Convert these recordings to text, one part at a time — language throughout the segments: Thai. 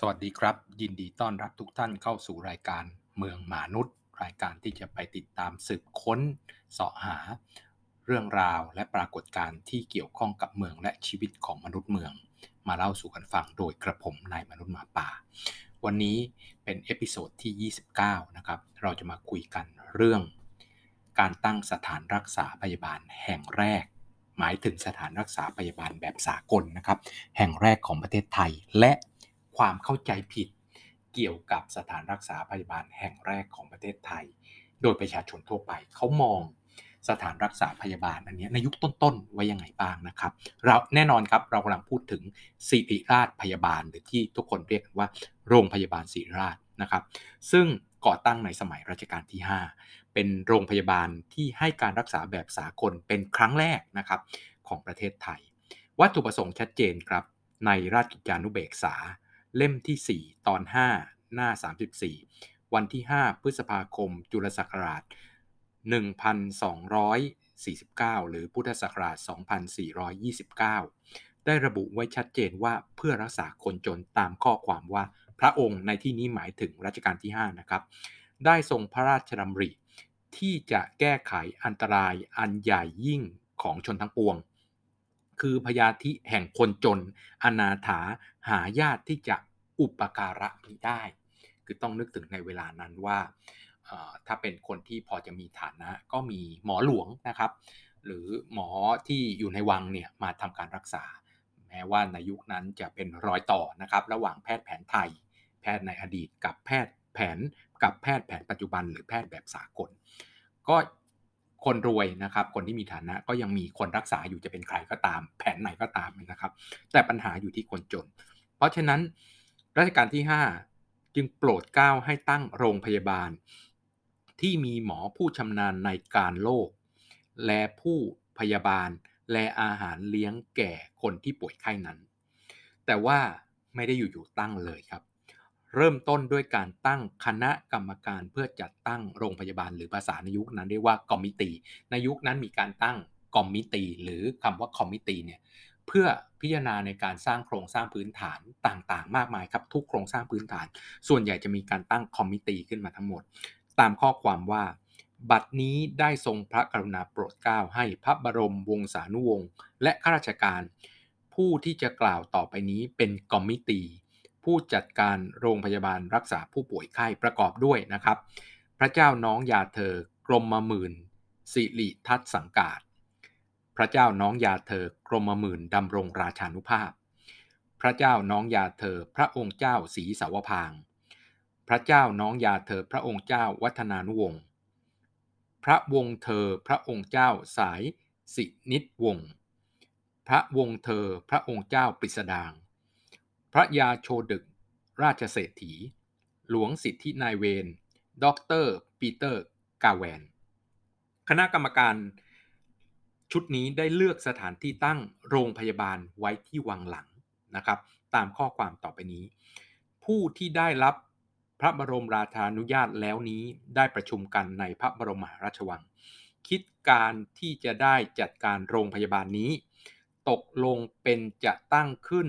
สวัสดีครับ ยินดีต้อนรับทุกท่านเข้าสู่รายการเมืองหมานุด รายการที่จะไปติดตามสืบค้นเสาะหา เรื่องราวและปรากฏการณ์ที่เกี่ยวข้องกับเมืองและชีวิตของมนุษย์เมือง มาเล่าสู่กันฟังโดยกระผมนายมนุษย์หมาป่า วันนี้เป็น episode ที่ 29 นะครับ เราจะมาคุยกันเรื่อง การตั้งสถานรักษาพยาบาลแห่งแรก หมายถึงสถานรักษาพยาบาลแบบสากลนะครับ แห่งแรกของประเทศไทยและ ความเข้าใจผิดเกี่ยวกับสถานรักษาพยาบาลแห่งแรกของประเทศไทย โดยประชาชนทั่วไปเขามองสถานรักษาพยาบาลอันนี้ในยุคต้นๆ ไว้ยังไงบ้างนะครับ เราแน่นอนครับเรากำลังพูดถึงศิริราชพยาบาล หรือที่ทุกคนเรียกว่าโรงพยาบาลศิริราชนะครับ ซึ่งก่อตั้งในสมัยรัชกาลที่ 5 เป็นโรงพยาบาลที่ให้การรักษาแบบสากลเป็นครั้งแรกนะครับของประเทศไทย วัตถุประสงค์ชัดเจนครับในราชกิจจานุเบกษา เล่มที่ 4 ตอน 5 หน้า 34 วันที่ 5 พฤษภาคม จุลศักราช 1249 หรือพุทธศักราช 2429 ได้ระบุไว้ชัดเจนว่าเพื่อรักษาคนจนตามข้อความว่าพระองค์ในที่นี้หมายถึงรัชกาลที่ 5 นะครับ ได้ทรงพระราชดำริที่จะแก้ไขอันตรายอันใหญ่ยิ่งของชนทั้งปวง คือพยาธิแห่งคนจน อนาถาหาญาติที่จะอุปการะมิได้ คือต้องนึกถึงในเวลานั้นว่าถ้าเป็นคนที่พอจะมีฐานะก็มีหมอหลวงนะครับ หรือหมอที่อยู่ในวังเนี่ยมาทำการรักษา แม้ว่าในยุคนั้นจะเป็นรอยต่อนะครับ ระหว่างแพทย์แผนไทย แพทย์ในอดีตกับแพทย์แผนกับแพทย์แผนปัจจุบัน หรือแพทย์แบบสากล ก็ คนรวยนะครับ คนที่มีฐานะก็ยังมีคนรักษาอยู่จะเป็นใครก็ตาม แผนไหนก็ตามนะครับ แต่ปัญหาอยู่ที่คนจน เพราะฉะนั้นรัชกาลที่ 5 จึงโปรดเกล้าให้ตั้งโรงพยาบาล ที่มีหมอผู้ชำนาญในการโรคและผู้พยาบาลและอาหารเลี้ยงแก่คนที่ป่วยไข้นั้น แต่ว่าไม่ได้อยู่ๆตั้งเลยครับ เริ่มต้นด้วยการตั้งคณะกรรมการเพื่อจัดตั้งโรงพยาบาลหรือภาษาในยุคนั้นเรียกว่า committee ในยุคนั้นมีการตั้ง committee หรือคำว่า committee เนี่ยเพื่อพิจารณาในการสร้างโครงสร้างพื้นฐานต่างๆ มากมายครับทุกโครงสร้างพื้นฐาน ส่วนใหญ่จะมีการตั้ง committee ขึ้นมาทั้งหมด ตามข้อความว่า บัดนี้ได้ทรงพระกรุณาโปรดเกล้าให้พระบรมวงศานุวงศ์และข้าราชการ ผู้ที่จะกล่าวต่อไปนี้เป็นคอมมิตี ผู้จัดการโรงพยาบาลรักษาผู้ป่วยไข้ประกอบด้วยนะครับ พระเจ้าน้องยาเธอกรมมาหมื่นสิริทัศสังกาศ พระเจ้าน้องยาเธอกรมมาหมื่นดำรงราชานุภาพ พระเจ้าน้องยาเธอพระองค์เจ้าศรีสาวพาง พระเจ้าน้องยาเธอพระองค์เจ้าวัฒนานุวงศ์พระวรวงศ์เธอพระองค์เจ้าสายสนิทวงศ์พระวรวงศ์เธอพระองค์เจ้าปฤษฎางค์ พระยาโชฎึก ราชเศรษฐี หลวงสิทธินายเวร ด็อกเตอร์ปีเตอร์กาแวน คณะกรรมการชุดนี้ได้เลือกสถานที่ตั้งโรงพยาบาลไว้ที่วังหลังนะครับ ตามข้อความต่อไปนี้ ผู้ที่ได้รับพระบรมราชานุญาตแล้วนี้ได้ประชุมกันในพระบรมมหาราชวัง คิดการที่จะได้จัดการโรงพยาบาลนี้ ตกลงเป็นจะตั้งขึ้น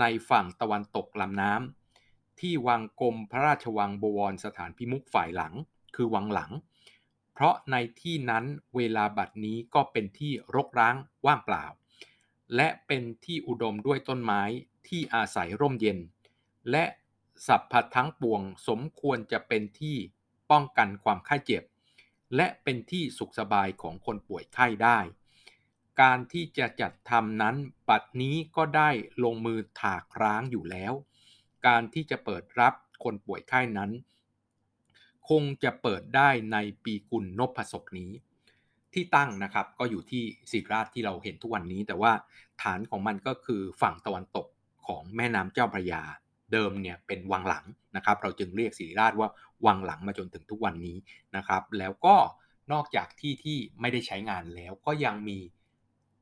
ในฝั่งตะวันตกลำน้ำที่วังกรมพระราชวังบวรสถานพิมุขฝ่ายหลัง คือวังหลัง เพราะในที่นั้นเวลาบัดนี้ก็เป็นที่รกร้างว่างเปล่า และเป็นที่อุดมด้วยต้นไม้ที่อาศัยร่มเย็น และสัพพทั้งปวงสมควรจะเป็นที่ป้องกันความไข้เจ็บ และเป็นที่สุขสบายของคนป่วยไข้ได้ การที่จะจัดทำนั้นปัดนี้ก็ได้ลงมือถากร้างอยู่แล้ว การที่จะเปิดรับคนป่วยไข้นั้น คงจะเปิดได้ในปีกุลนพศกนี้ ที่ตั้งนะครับก็อยู่ที่ศิราชที่เราเห็นทุกวันนี้ แต่ว่าฐานของมันก็คือฝั่งตะวันตกของแม่น้ำเจ้าพระยาเดิมเนี่ยเป็นวังหลังนะครับ เราจึงเรียกศิริราชว่าวังหลังมาจนถึงทุกวันนี้นะครับ แล้วก็นอกจากที่ที่ไม่ได้ใช้งานแล้วก็ยังมี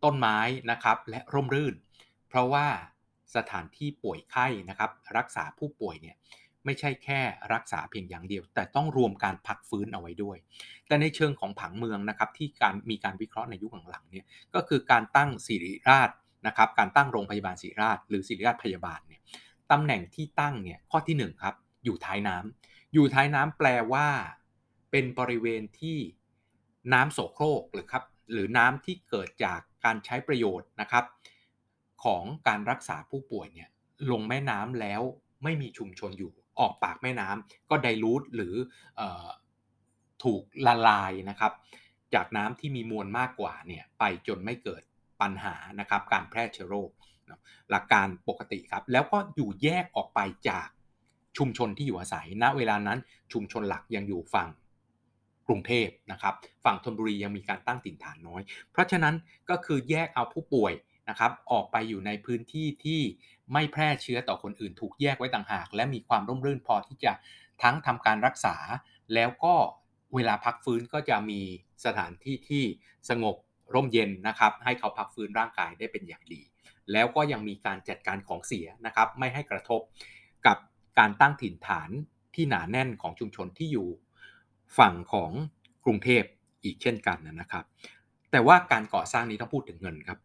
ต้นไม้นะครับและร่มรื่น เพราะว่าสถานที่ป่วยไข้นะครับ รักษาผู้ป่วยเนี่ยไม่ใช่แค่รักษาเพียงอย่างเดียว แต่ต้องรวมการพักฟื้นเอาไว้ด้วย แต่ในเชิงของผังเมืองนะครับที่การมีการวิเคราะห์ในยุคหลังๆเนี่ยก็คือการตั้งศิริราชนะครับการตั้งโรงพยาบาลศิริราช หรือศิริราชพยาบาลเนี่ยตำแหน่งที่ตั้งเนี่ยข้อที่1ครับอยู่ท้ายน้ำอยู่ท้ายน้ำแปลว่า เป็นบริเวณที่น้ำโสโครกหรือครับ หรือน้ำที่เกิดจากการใช้ประโยชน์นะครับของการรักษาผู้ป่วยเนี่ยลงแม่น้ำแล้วไม่มีชุมชนอยู่ออกปากแม่น้ำก็ไดรูทหรืออถูกละลายนะครับ จากน้ำที่มีมวลมากกว่าเนี่ยไปจนไม่เกิดปัญหานะครับการแพร่เชื้อโรคหลักการปกติครับแล้วก็อยู่แยกออกไปจากชุมชนที่อยู่อาศัยณเวลานั้นชุมชนหลักยังอยู่ฝั่ง กรุงเทพนะครับฝั่งธนบุรียังมีการตั้งถิ่นฐานน้อย เพราะฉะนั้นก็คือแยกเอาผู้ป่วยนะครับออกไปอยู่ในพื้นที่ที่ไม่แพร่เชื้อต่อคนอื่นถูกแยกไว้ต่างหาก และมีความร่มรื่นพอที่จะทั้งทำการรักษา แล้วก็เวลาพักฟื้นก็จะมีสถานที่ที่สงบร่มเย็นนะครับให้เขาพักฟื้นร่างกายได้เป็นอย่างดี แล้วก็ยังมีการจัดการของเสียนะครับไม่ให้กระทบกับการตั้งถิ่นฐานที่หนาแน่นของชุมชนที่อยู่ ฝั่งของกรุงเทพอีกเช่นกันนะครับ แต่ว่าการก่อสร้างนี้ต้องพูดถึงเงินครับ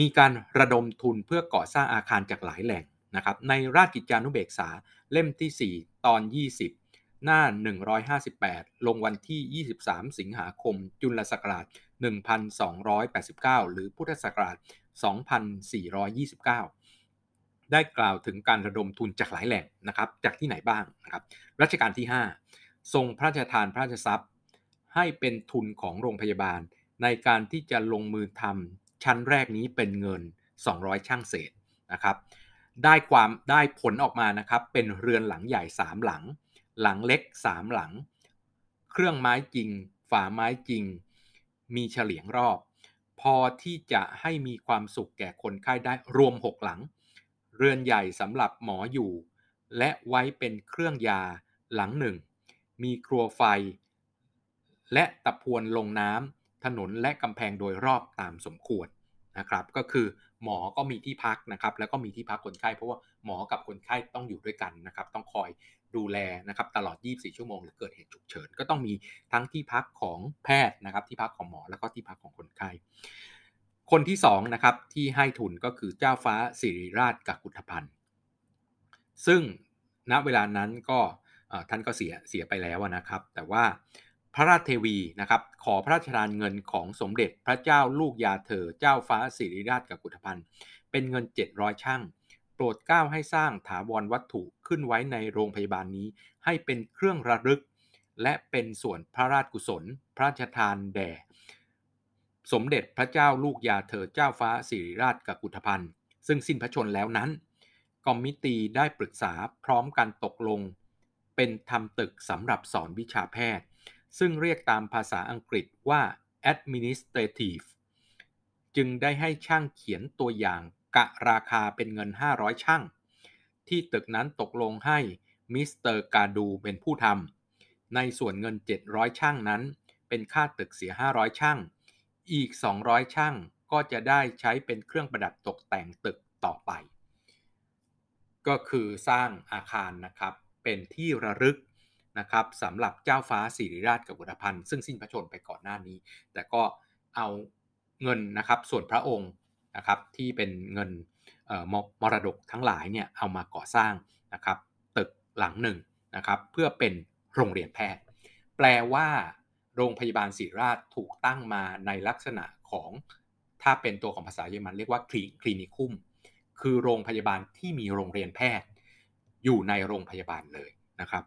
มีการระดมทุนเพื่อก่อสร้างอาคารจากหลายแหล่งนะครับ ในราชกิจจานุเบกษาเล่มที่ 4 ตอน 20 หน้า 158 ลงวันที่ 23 สิงหาคม จุลศักราช 1289 หรือพุทธศักราช 2429ได้กล่าวถึงการระดมทุนจากหลายแหล่งนะครับ จากที่ไหนบ้างนะครับ รัชกาลที่5 ทรงพระราชทานพระราชทรัพย์ ให้เป็นทุนของโรงพยาบาล ในการที่จะลงมือทำชั้นแรกนี้เป็นเงิน 200 ช่างเศษนะครับ ได้ความได้ผลออกมานะครับเป็นเรือนหลังใหญ่ 3 หลัง หลังเล็ก 3 หลัง เครื่องไม้จริง ฝาไม้จริง มีเฉลียงรอบ พอที่จะให้มีความสุขแก่คนไข้ได้รวม 6 หลัง เรือนใหญ่สำหรับหมออยู่ และไว้เป็นเครื่องยาหลังหนึ่ง มีครัวไฟ และตะพวนลงน้ำถนนและกำแพงโดยรอบตามสมควรนะครับ ก็คือหมอก็มีที่พักนะครับ แล้วก็มีที่พักคนไข้เพราะว่าหมอกับคนไข้ต้องอยู่ด้วยกันนะครับ ต้องคอยดูแลนะครับตลอด 24 ชั่วโมงหรือเกิดเหตุฉุกเฉิน ก็ต้องมีทั้งที่พักของแพทย์นะครับ ที่พักของหมอแล้วก็ที่พักของคนไข้คนที่2นะครับที่ให้ทุนก็คือเจ้าฟ้าสิริราชกักุฏพันธ์ซึ่งณเวลานั้นก็ ท่านก็เสียเสียไปแล้วนะครับ แต่ว่าพระราชเทวีนะครับขอพระราชทานเงินของสมเด็จพระเจ้าลูกยาเธอเจ้าฟ้าสิริราชกักุฏพันธ์เป็นเงิน 700 ช่าง โปรดเก้าให้สร้างถาวรวัตถุขึ้นไว้ในโรงพยาบาลนี้ ให้เป็นเครื่องระลึก และเป็นส่วนพระราชกุศล พระราชทานแด่ สมเด็จพระเจ้าลูกยาเธอเจ้าฟ้าสิริราชกักุฏพันธ์ซึ่งสิ้นพระชนม์แล้วนั้น committee ได้ปรึกษาพร้อมกันตกลง เป็นทำตึกสำหรับสอนวิชาแพทย์ ซึ่งเรียกตามภาษาอังกฤษว่า administrative จึงได้ให้ช่างเขียนตัวอย่างกะราคาเป็นเงิน 500 ชั่ง ที่ตึกนั้นตกลงให้มิสเตอร์กาดูเป็นผู้ทำในส่วนเงิน 700 ชั่งนั้น เป็นค่าตึกเสีย 500 ชั่ง อีก 200 ช่างก็จะได้ใช้เป็นเครื่องประดับตกแต่งตึกต่อไป ก็คือสร้างอาคารนะครับ เป็นที่ระลึกนะครับสำหรับเจ้าฟ้าสิริราชกับบุรพันธ์ซึ่งสิ้นพระชนไปก่อนหน้านี้ แต่ก็เอาเงินนะครับส่วนพระองค์นะครับที่เป็นเงินมรดกทั้งหลายเนี่ยเอามาก่อสร้างนะครับตึกหลังหนึ่งนะครับเพื่อเป็นโรงเรียนแพทย์ แปลว่า โรงพยาบาลศิริราชถูกตั้งมาในลักษณะของถ้าเป็นตัวของภาษาเยอรมันเรียกว่าคลินิคุม คือโรงพยาบาลที่มีโรงเรียนแพทย์ อยู่ในโรงพยาบาลเลยนะครับ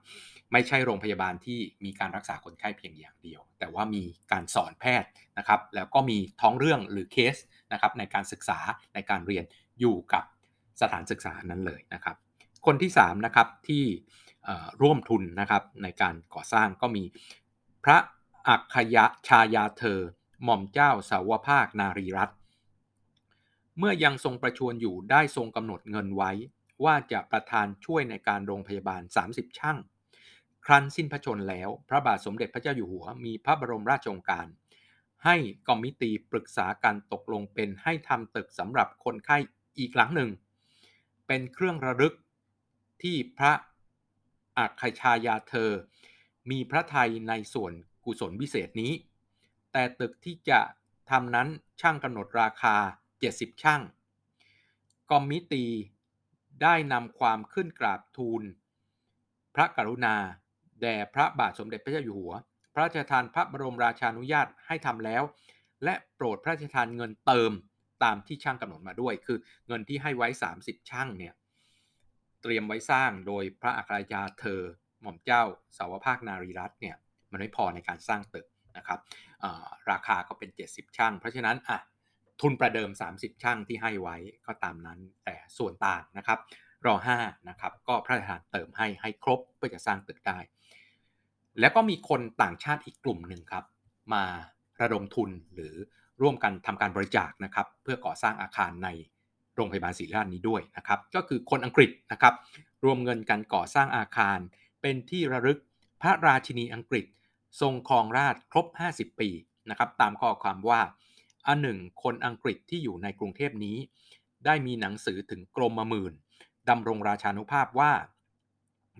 ไม่ใช่โรงพยาบาลที่มีการรักษาคนไข้เพียงอย่างเดียว แต่ว่ามีการสอนแพทย์นะครับ แล้วก็มีท้องเรื่องหรือเคสนะครับในการศึกษาในการเรียนอยู่กับสถานศึกษานั้นเลยนะครับ คนที่3นะครับที่ร่วมทุนนะครับในการก่อสร้างก็มีพระอัคยชายาเธอหม่อมเจ้าสาวภาคนารีรัตเมื่อยังทรงประชวรอยู่ได้ทรงกำหนดเงินไว้ ว่าจะประทานช่วยในการโรงพยาบาล 30 ช่าง ครั้นสิ้นพระชนแล้ว พระบาทสมเด็จพระเจ้าอยู่หัว มีพระบรมราชโองการ ให้กอมมิตีปรึกษาการตกลงเป็นให้ทำตึกสำหรับคนไข้อีกหลังหนึ่ง เป็นเครื่องระลึกที่พระอัคชายาเธอ มีพระไทยในส่วนกุศลวิเศษนี้ แต่ตึกที่จะทำนั้นช่างกำหนดราคา 70 ช่าง กอมมิตี ได้นำความขึ้นกราบทูล พระกรุณา แด่พระบาทสมเด็จพระเจ้าอยู่หัว พระราชทานพระบรมราชานุญาตให้ทำแล้ว และโปรดพระราชทานเงินเติมตามที่ช่างกำหนดมาด้วย คือเงินที่ให้ไว้ 30 ช่างเนี่ยเตรียมไว้สร้างโดยพระอัครยาเธอ หม่อมเจ้าสาวภาคนารีรัตน์เนี่ยมันไม่พอในการสร้างตึกนะครับราคาก็เป็น 70 ช่าง เพราะฉะนั้นอะ ทุนประเดิม 30 ช่างที่ให้ไว้ก็ตามนั้น แต่ส่วนต่างนะครับ รอ5นะครับก็พระราชทานเติมให้ให้ครบเพื่อจะสร้างตึกได้ แล้วก็มีคนต่างชาติอีกกลุ่มหนึ่งครับ มาระดมทุนหรือร่วมกันทำการบริจาคนะครับ เพื่อก่อสร้างอาคารในโรงพยาบาลศรีราชนี้ด้วยนะครับ ก็คือคนอังกฤษนะครับรวมเงินกันก่อสร้างอาคาร เป็นที่ระลึกพระราชินีอังกฤษ ทรงครองราชครบ 50 ปีนะครับ ตามข้อความว่า อันหนึ่ง คนอังกฤษที่อยู่ในกรุงเทพนี้ ได้มีหนังสือถึงกรมมมื่นดำรงราชานุภาพว่า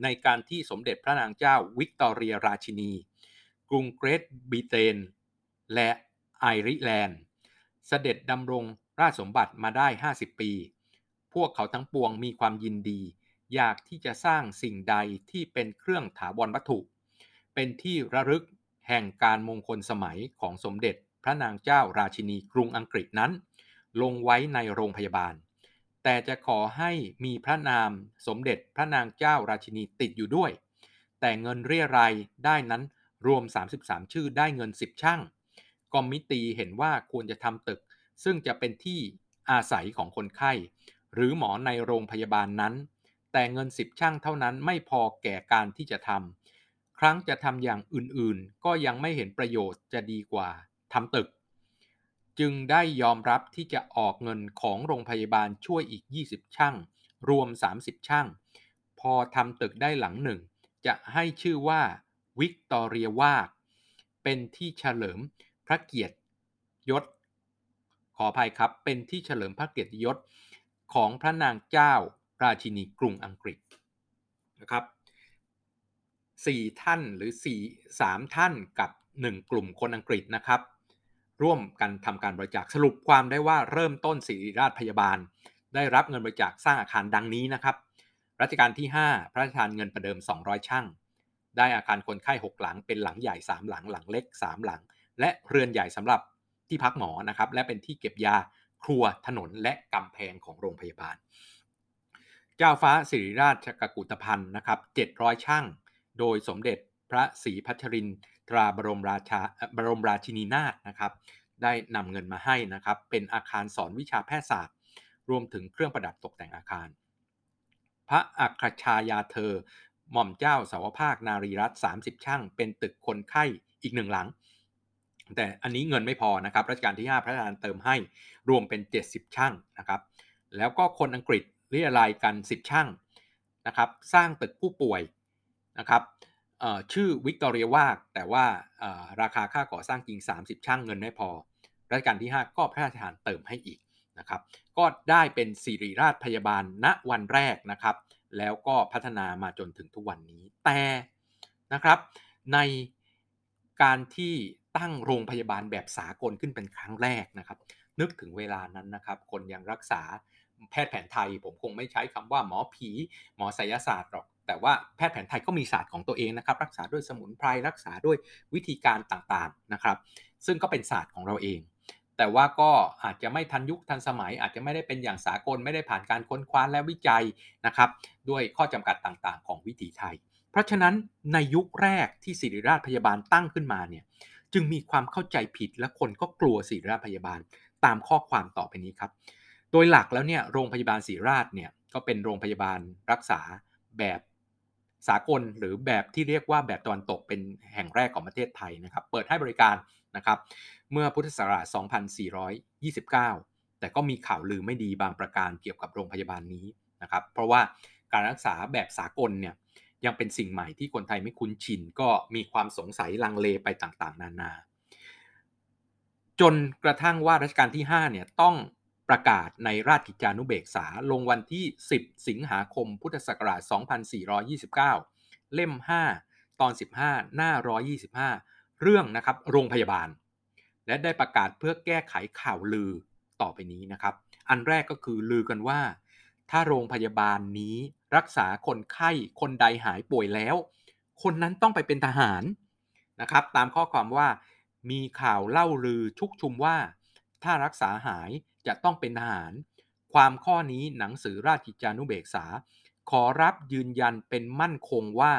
ในการที่สมเด็จพระนางเจ้าวิกตอเรียราชินี กรุงเกรทบริเตน และไอริแลนด์ เสด็จดำรงราชสมบัติมาได้ 50 ปี พวกเขาทั้งปวงมีความยินดี อยากที่จะสร้างสิ่งใดที่เป็นเครื่องถาวรวัตถุ เป็นที่ระลึกแห่งการมงคลสมัยของสมเด็จ พระนางเจ้าราชินีกรุงอังกฤษนั้น ลงไว้ในโรงพยาบาล แต่จะขอให้มีพระนามสมเด็จพระนางเจ้าราชินีติดอยู่ด้วย แต่เงินเรียรายได้นั้นรวม 33 ชื่อได้เงิน 10 ช่างกอมมิตีเห็นว่าควรจะทำตึก ซึ่งจะเป็นที่อาศัยของคนไข้ หรือหมอในโรงพยาบาลนั้น แต่เงิน 10 ช่างเท่านั้นไม่พอแก่การที่จะทำครั้งจะทำอย่างอื่นๆ ก็ยังไม่เห็นประโยชน์จะดีกว่า ทำตึก จึงได้ยอมรับที่จะออกเงินของโรงพยาบาลช่วยอีก 20 ช่าง รวม 30 ช่าง พอทำตึกได้หลังหนึ่ง จะให้ชื่อว่าวิกตอเรียวาก เป็นที่เฉลิมพระเกียรติยศ ขออภัยครับ เป็นที่เฉลิมพระเกียรติยศของพระนางเจ้าราชินีกรุงอังกฤษนะครับสี่ท่านหรือสี่สามท่านกับหนึ่งกลุ่มคนอังกฤษนะครับ ร่วมกันทำการบริจาคสรุปความได้ว่าเริ่มต้นศิริราชพยาบาล ได้รับเงินบริจาคสร้างอาคารดังนี้นะครับรัชกาลที่ 5 พระราชทานเงินประเดิม 200 ช่าง ได้อาคารคนไข้ 6 หลัง เป็นหลังใหญ่ 3 หลัง หลังเล็ก 3 หลัง และเรือนใหญ่สำหรับที่พักหมอนะครับ และเป็นที่เก็บยา ครัว ถนน และกำแพงของโรงพยาบาล เจ้าฟ้าสิริราชกกุฏพันธ์นะครับ 700 ช่าง โดยสมเด็จพระศรีพัชรินทร์ ตราบรมราชาบรมราชินีนาถนะครับ ได้นำเงินมาให้นะครับ เป็นอาคารสอนวิชาแพทยศาสตร์ รวมถึงเครื่องประดับตกแต่งอาคาร พระอัครชายาเธอ หม่อมเจ้าสาวภาคนารีรัตน์30 ช่าง เป็นตึกคนไข้อีกหนึ่งหลัง แต่อันนี้เงินไม่พอนะครับรัชกาลที่ 5 พระราชทานเติมให้รวมเป็น 70 ช่างนะครับ แล้วก็คนอังกฤษเรียรายกัน 10 ช่างนะครับ สร้างตึกผู้ป่วยนะครับ ชื่อวิกตอเรียวากแต่ว่าราคาค่าก่อสร้างจริง 30 ช่างเงินไม่พอ รัชกาลที่ 5 ก็พระราชทานเติมให้อีกนะครับ ก็ได้เป็นสิริราชพยาบาลณวันแรกนะครับ แล้วก็พัฒนามาจนถึงทุกวันนี้ แต่นะครับ ในการที่ตั้งโรงพยาบาลแบบสากลขึ้นเป็นครั้งแรกนะครับ นึกถึงเวลานั้นนะครับ คนยังรักษา แพทย์แผนไทย ผมคงไม่ใช้คำว่าหมอผี หมอไสยศาสตร์หรอก แต่ว่าแพทย์แผนไทยก็มีศาสตร์ของตัวเองนะครับ รักษาด้วยสมุนไพรรักษาด้วยวิธีการต่างๆนะครับ ซึ่งก็เป็นศาสตร์ของเราเอง แต่ว่าก็อาจจะไม่ทันยุคทันสมัย อาจจะไม่ได้เป็นอย่างสากลไม่ได้ผ่านการค้นคว้าและวิจัยนะครับ ด้วยข้อจำกัดต่างๆ ของวิถีไทย เพราะฉะนั้นในยุคแรกที่ศิริราชพยาบาลตั้งขึ้นมาเนี่ยจึงมีความเข้าใจผิดและคนก็กลัวศิริราชพยาบาลตามข้อความต่อไปนี้ครับ โดยหลักแล้วเนี่ยโรงพยาบาลศริราชเนี่ยก็เป็นโรงพยาบาลรักษาแบบสากลหรือแบบที่เรียกว่าแบบตะวันตกเป็นแห่งแรกของประเทศไทยนะครับ เปิดให้บริการนะครับ เมื่อพุทธศักราช 2429 แต่ก็มีข่าวลือไม่ดีบางประการเกี่ยวกับโรงพยาบาลนี้นะครับ เพราะว่าการรักษาแบบสากลเนี่ยยังเป็นสิ่งใหม่ที่คนไทยไม่คุ้นชิน ก็มีความสงสัยลังเลไปต่างๆ นานา จนกระทั่งว่ารัชกาลที่ 5 เนี่ยต้อง ประกาศในราชกิจจานุเบกษาลงวันที่ 10 สิงหาคม พุทธศักราช 2429 เล่ม 5 ตอน 15 หน้า 125 เรื่องนะครับโรงพยาบาล และได้ประกาศเพื่อแก้ไขข่าวลือต่อไปนี้นะครับ อันแรกก็คือลือกันว่า ถ้าโรงพยาบาลนี้รักษาคนไข้คนใดหายป่วยแล้ว คนนั้นต้องไปเป็นทหารนะครับ ตามข้อความว่ามีข่าวเล่าลือชุกชุมว่า ถ้ารักษาหาย จะต้องเป็นทหาร ความข้อนี้หนังสือราชกิจจานุเบกษา ขอรับยืนยันเป็นมั่นคงว่า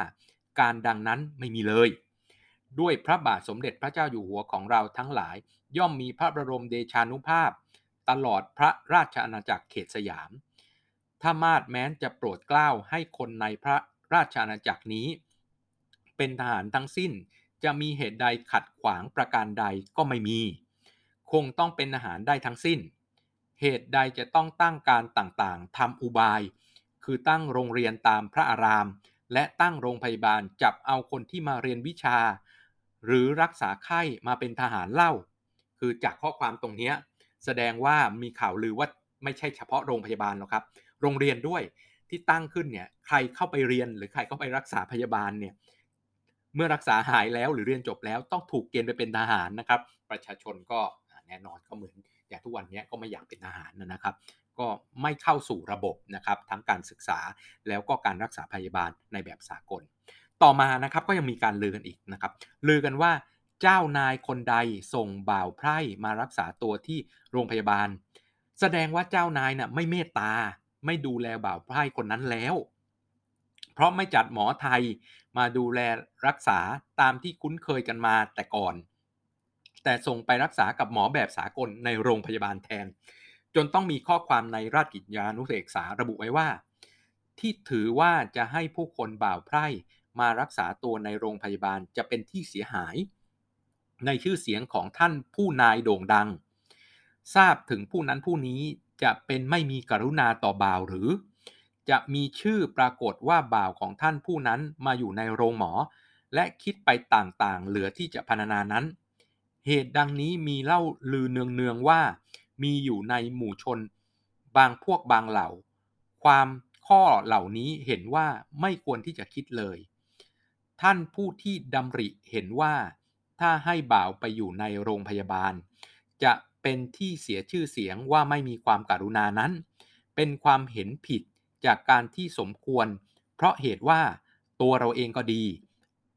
การดังนั้นไม่มีเลย ด้วยพระบาทสมเด็จพระเจ้าอยู่หัวของเราทั้งหลาย ย่อมมีพระบรมเดชานุภาพ ตลอดพระราชอาณาจักรเขตสยาม ถ้ามาดแม้นจะโปรดเกล้าให้คนในพระราชอาณาจักรนี้ เป็นทหารทั้งสิ้นจะมีเหตุใดขัดขวางประการใดก็ไม่มี คงต้องเป็นทหารได้ทั้งสิ้น เหตุใดจะต้องตั้งการต่างๆทำอุบาย คือตั้งโรงเรียนตามพระอาราม และตั้งโรงพยาบาลจับเอาคนที่มาเรียนวิชา หรือรักษาไข้มาเป็นทหารเล่า คือจากข้อความตรงนี้แสดงว่ามีข่าวลือว่าไม่ใช่เฉพาะโรงพยาบาลหรอกครับ โรงเรียนด้วยที่ตั้งขึ้นเนี่ยใครเข้าไปเรียนหรือใครเข้าไปรักษาพยาบาลเนี่ยเมื่อรักษาหายแล้วหรือเรียนจบแล้วต้องถูกเกณฑ์ไปเป็นทหารนะครับ ประชาชนก็แน่นอนก็เหมือน อย่างทุกวันนี้ก็ไม่อยากเป็นทหารนะครับ ก็ไม่เข้าสู่ระบบนะครับทั้งการศึกษาแล้วก็การรักษาพยาบาลในแบบสากล ต่อมานะครับก็ยังมีการลือกันอีกนะครับลือกันว่าเจ้านายคนใดส่งบ่าวไพร่มารักษาตัวที่โรงพยาบาล แสดงว่าเจ้านายน่ะไม่เมตตาไม่ดูแลบ่าวไพร่คนนั้นแล้ว เพราะไม่จัดหมอไทยมาดูแลรักษาตามที่คุ้นเคยกันมาแต่ก่อน แต่ส่งไปรักษากับหมอแบบสากลในโรงพยาบาลแทน จนต้องมีข้อความในราชกิจยานุเสกษาระบุไว้ว่า ที่ถือว่าจะให้ผู้คนบ่าวไพร่มารักษาตัวในโรงพยาบาลจะเป็นที่เสียหาย ในชื่อเสียงของท่านผู้นายโด่งดัง ทราบถึงผู้นั้นผู้นี้จะเป็นไม่มีกรุณาต่อบ่าวหรือ จะมีชื่อปรากฏว่าบ่าวของท่านผู้นั้นมาอยู่ในโรงหมอ และคิดไปต่างๆ เหลือที่จะพรรณนานั้น เหตุดังนี้มีเล่าลือเนืองๆว่า มีอยู่ในหมู่ชน บางพวกบางเหล่า ความข้อเหล่านี้เห็นว่าไม่ควรที่จะคิดเลย ท่านผู้ที่ดำริเห็นว่าถ้าให้บ่าวไปอยู่ในโรงพยาบาล จะเป็นที่เสียชื่อเสียงว่าไม่มีความการุณานั้น เป็นความเห็นผิดจากการที่สมควร เพราะเหตุว่าตัวเราเองก็ดี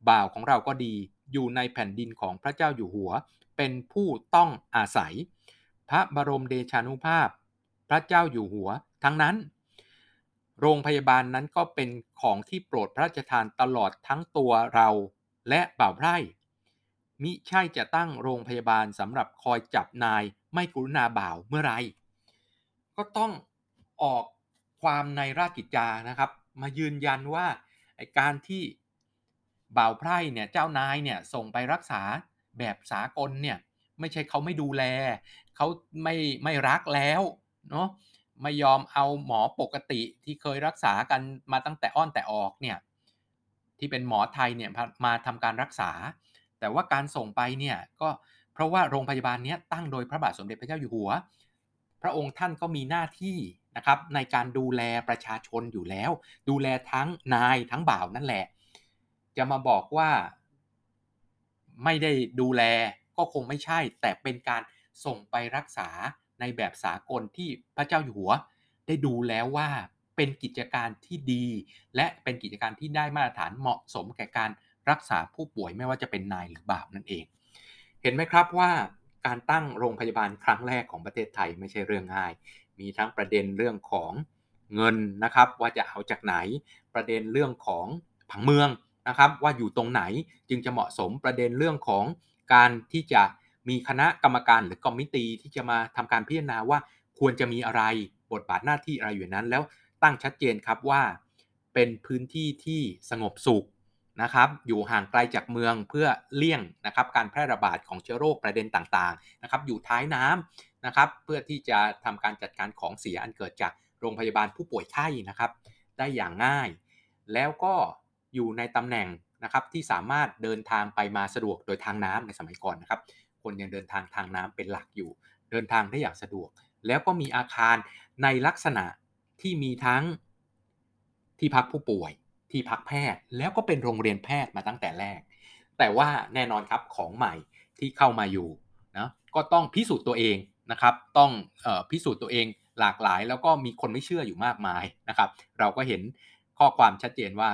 บ่าวของเราก็ดี อยู่ในแผ่นดินของพระเจ้าอยู่หัว เป็นผู้ต้องอาศัย พระบรมเดชานุภาพ พระเจ้าอยู่หัว ทั้งนั้น โรงพยาบาลนั้นก็เป็นของที่โปรดพระราชทานตลอดทั้งตัวเราและบ่าวไพร่มิใช่จะตั้งโรงพยาบาลสำหรับคอยจับนายไม่กรุณาบ่าวเมื่อไร ก็ต้องออกความในราชกิจจานะครับ มายืนยันว่าการที่ บ่าวไพร่เนี่ยเจ้านายเนี่ยส่งไปรักษาแบบสากลเนี่ยไม่ใช่เขาไม่ดูแล เขาไม่ไม่รักแล้วเนาะไม่ยอมเอาหมอปกติที่เคยรักษากันมาตั้งแต่อ้อนแต่ออกเนี่ยที่เป็นหมอไทยเนี่ยมาทำการรักษา แต่ว่าการส่งไปเนี่ยก็เพราะว่าโรงพยาบาลนี้ตั้งโดยพระบาทสมเด็จพระเจ้าอยู่หัว พระองค์ท่านก็มีหน้าที่นะครับในการดูแลประชาชนอยู่แล้ว ดูแลทั้งนายทั้งบ่าวนั่นแหละ จะมาบอกว่าไม่ได้ดูแลก็คงไม่ใช่ แต่เป็นการส่งไปรักษาในแบบสากลที่พระเจ้าอยู่หัว ได้ดูแล้วว่าเป็นกิจการที่ดี และเป็นกิจการที่ได้มาตรฐานเหมาะสมแก่การรักษาผู้ป่วยไม่ว่าจะเป็นนายหรือบ่าวนั่นเอง เห็นไหมครับว่าการตั้งโรงพยาบาลครั้งแรกของประเทศไทยไม่ใช่เรื่องง่าย มีทั้งประเด็นเรื่องของเงินนะครับ ว่าจะเอาจากไหนประเด็นเรื่องของผังเมือง นะครับว่าอยู่ตรงไหนจึงจะเหมาะสมประเด็นเรื่องของการที่จะมีคณะกรรมการหรือกรมมิตีที่จะมาทำการพิจารณาว่าควรจะมีอะไรบทบาทหน้าที่อะไรอยู่นั้น แล้วตั้งชัดเจนครับว่า เป็นพื้นที่ที่สงบสุขนะครับอยู่ห่างไกลจากเมืองเพื่อเลี่ยงนะครับการแพร่ระบาดของเชื้อโรคประเด็นต่างๆนะครับอยู่ท้ายน้ำนะครับเพื่อที่จะทำการจัดการของเสียอันเกิดจากโรงพยาบาลผู้ป่วยไข้นะครับได้อย่างง่าย แล้วก็ อยู่ในตำแหน่งนะครับที่สามารถเดินทางไปมาสะดวกโดยทางน้ำในสมัยก่อนนะครับ คนยังเดินทางทางน้ำเป็นหลักอยู่ เดินทางได้อย่างสะดวก แล้วก็มีอาคารในลักษณะที่มีทั้งที่พักผู้ป่วย ที่พักแพทย์ แล้วก็เป็นโรงเรียนแพทย์มาตั้งแต่แรก แต่ว่าแน่นอนครับของใหม่ที่เข้ามาอยู่นะก็ต้องพิสูจน์ตัวเองนะครับ ต้องออพิสูจน์ตัวเองหลากหลาย แล้วก็มีคนไม่เชื่ออยู่มากมายนะครับ เราก็เห็นข้อความชัดเจนว่า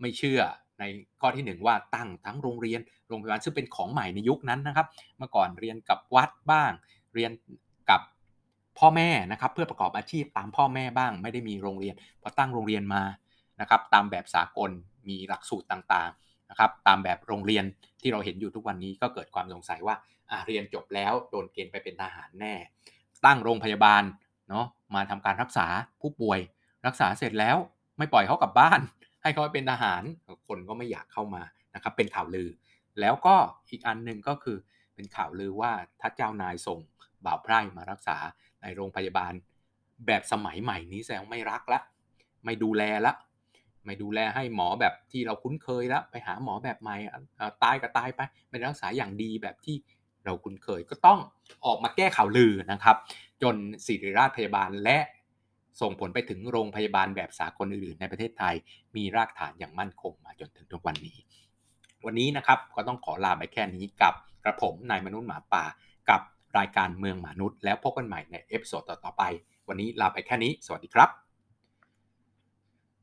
ไม่เชื่อในข้อที่ 1 ว่าตั้งทั้งโรงเรียนโรงพยาบาลซึ่งเป็นของใหม่ในยุคนั้นนะครับ เมื่อก่อนเรียนกับวัดบ้าง เรียนกับพ่อแม่นะครับ เพื่อประกอบอาชีพตามพ่อแม่บ้าง ไม่ได้มีโรงเรียนพอตั้งโรงเรียนมานะครับ ตามแบบสากลมีหลักสูตรต่างๆนะครับ ตามแบบโรงเรียนที่เราเห็นอยู่ทุกวันนี้ก็เกิดความสงสัยว่าเรียนจบแล้วโดนเกณฑ์ไปเป็นทหารแน่ ตั้งโรงพยาบาลเนาะมาทำการรักษาผู้ป่วย รักษาเสร็จแล้วไม่ปล่อยเขากลับบ้าน ให้เขาไปเป็นทหารคนก็ไม่อยากเข้ามานะครับเป็นข่าวลือ แล้วก็อีกอันหนึ่งก็คือเป็นข่าวลือว่าถ้าเจ้านายส่งบ่าวไพร่มารักษาในโรงพยาบาล แบบสมัยใหม่นี้แสดงไม่รักละ ไม่ดูแลละ ไม่ดูแลให้หมอแบบที่เราคุ้นเคยล้วไปหาหมอแบบใหม่ตายก็ตายไปไม่รักษาอย่างดีแบบที่เราคุ้นเคยก็ต้องออกมาแก้ข่าวลือนะครับ จนศิริราชพยาบาลและ ส่งผลไปถึงโรงพยาบาลแบบสากลอื่นๆ ในประเทศไทย มีรากฐานอย่างมั่นคงมาจนถึงทุกวันนี้ วันนี้นะครับก็ต้องขอลาไปแค่นี้กับกระผมนายมนุษย์หมาป่า กับรายการเมืองหมานุด แล้วพบกันใหม่ใน episode ต่อๆไป วันนี้ลาไปแค่นี้ สวัสดีครับ